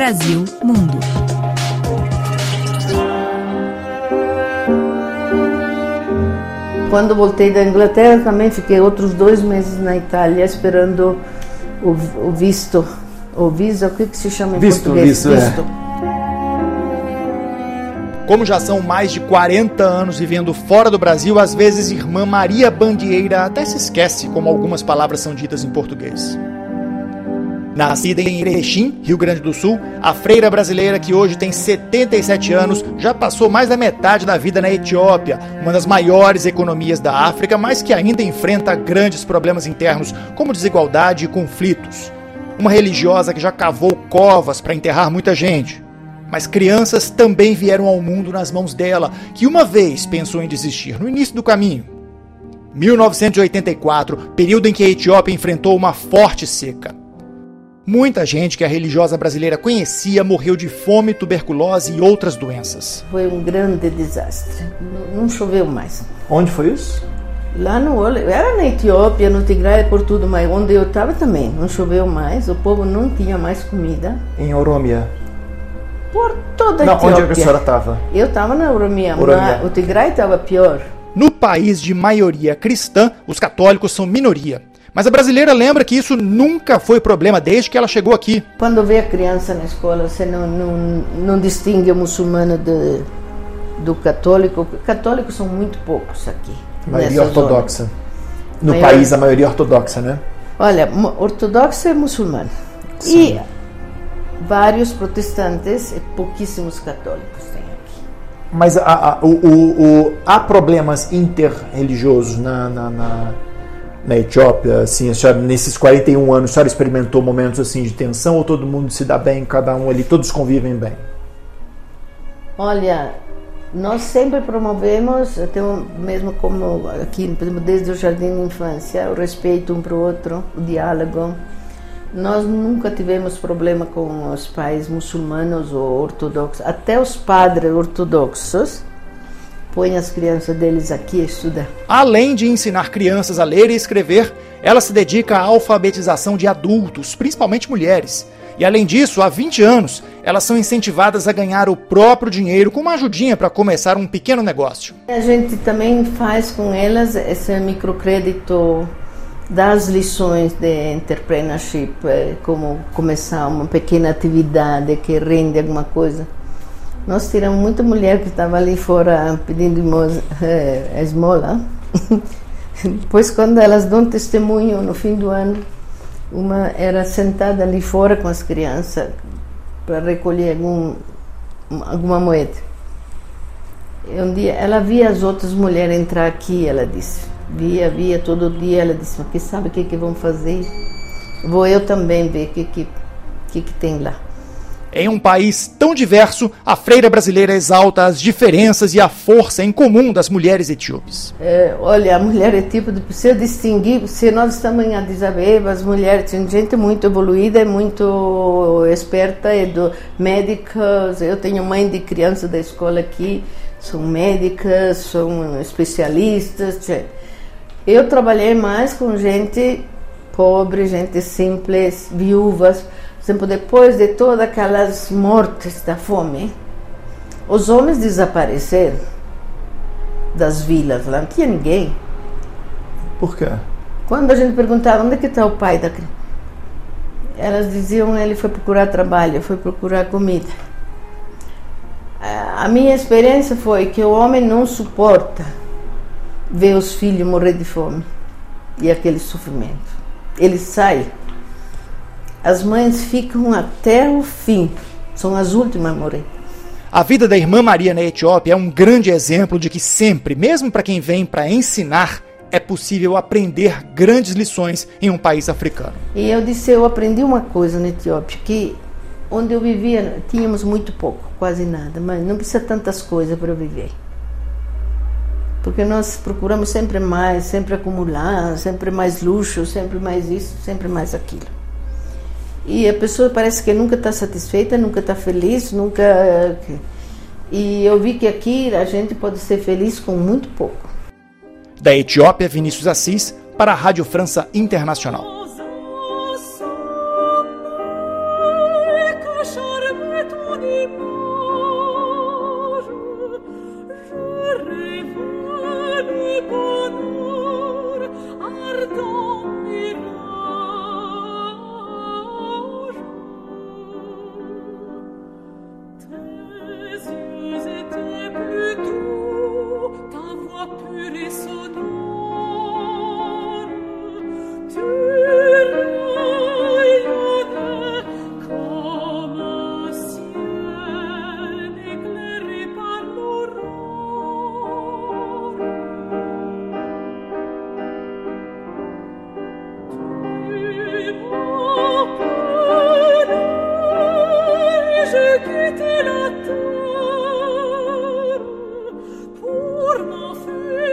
Brasil Mundo. Quando voltei da Inglaterra, também fiquei outros dois meses na Itália esperando o, o visto, o visa, o que, que se chama em Visto, português? visto, é. Como já são mais de 40 anos vivendo fora do Brasil, às vezes irmã Maria Bandieira até se esquece como algumas palavras são ditas em português. Nascida em Erechim, Rio Grande do Sul, a freira brasileira que hoje tem 77 anos já passou mais da metade da vida na Etiópia, uma das maiores economias da África, mas que ainda enfrenta grandes problemas internos como desigualdade e conflitos. Uma religiosa que já cavou covas para enterrar muita gente. Mas crianças também vieram ao mundo nas mãos dela, que uma vez pensou em desistir no início do caminho. 1984, período em que a Etiópia enfrentou uma forte seca. Muita gente que a religiosa brasileira conhecia morreu de fome, tuberculose e outras doenças. Foi um grande desastre. Não, não choveu mais. Onde foi isso? Lá no era na Etiópia, no Tigray, por tudo, mas onde eu estava também não choveu mais. O povo não tinha mais comida. Em Oromia. Por toda a Não, Etiópia. onde a senhora estava? Eu estava na Oromia, Oromia. mas o Tigray estava pior. No país de maioria cristã, os católicos são minoria. Mas a brasileira lembra que isso nunca foi problema desde que ela chegou aqui. Quando vê a criança na escola, você não, não, não distingue o muçulmano de, do católico. Católicos são muito poucos aqui. Maioria nessa zona. ortodoxa. No Maior- país, a maioria ortodoxa, né? Olha, ortodoxo é muçulmano. Sim. E vários protestantes e pouquíssimos católicos tem aqui. Mas há, há- o, o- o- há problemas interreligiosos na, na, na, na Etiópia? Assim, a senhora, nesses 41 anos, a senhora experimentou momentos assim de tensão ou todo mundo se dá bem, cada um ali, todos convivem bem? Olha, nós sempre promovemos, até mesmo como aqui, desde o jardim de infância, o respeito um para o outro, o diálogo. Nós nunca tivemos problema com os pais muçulmanos ou ortodoxos. Até os padres ortodoxos põem as crianças deles aqui a estudar. Além de ensinar crianças a ler e escrever, ela se dedica à alfabetização de adultos, principalmente mulheres. E além disso, há 20 anos, elas são incentivadas a ganhar o próprio dinheiro com uma ajudinha para começar um pequeno negócio. A gente também faz com elas esse microcrédito das lições de entrepreneurship, eh, como começar uma pequena atividade que rende alguma coisa. Nós tiramos muita mulher que estava ali fora pedindo eh, esmola. Depois, quando elas dão testemunho no fim do ano, uma era sentada ali fora com as crianças para recolher algum, alguma moeda. E um dia ela via as outras mulheres entrar aqui, ela disse. Via, via todo dia, ela disse, mas que sabe o que, que vão fazer? Vou eu também ver o que, que, que, que tem lá. Em um país tão diverso, a freira brasileira exalta as diferenças e a força em comum das mulheres etíopes. É, olha, a mulher de precisa distinguir. Se nós estamos em Addis Abeba, as mulheres tem gente muito evoluída, muito esperta, é do, médicas. Eu tenho mãe de criança da escola aqui, são médicas, são especialistas. Eu trabalhei mais com gente pobre, gente simples, viúvas. Exemplo, depois de todas aquelas mortes da fome, os homens desapareceram das vilas, lá não tinha ninguém. Por quê? Quando a gente perguntava onde é que está o pai da criança, elas diziam ele foi procurar trabalho, foi procurar comida. A minha experiência foi que o homem não suporta ver os filhos morrer de fome e aquele sofrimento. Ele sai. As mães ficam até o fim, são as últimas a morrer. A vida da irmã Maria na Etiópia é um grande exemplo de que sempre, mesmo para quem vem para ensinar, é possível aprender grandes lições em um país africano. E eu disse, eu aprendi uma coisa na Etiópia, que onde eu vivia tínhamos muito pouco, quase nada, mas não precisa tantas coisas para viver. Porque nós procuramos sempre mais, sempre acumular, sempre mais luxo, sempre mais isso, sempre mais aquilo. E a pessoa parece que nunca está satisfeita, nunca está feliz, nunca. E eu vi que aqui a gente pode ser feliz com muito pouco. Da Etiópia, Vinícius Assis, para a Rádio França Internacional. see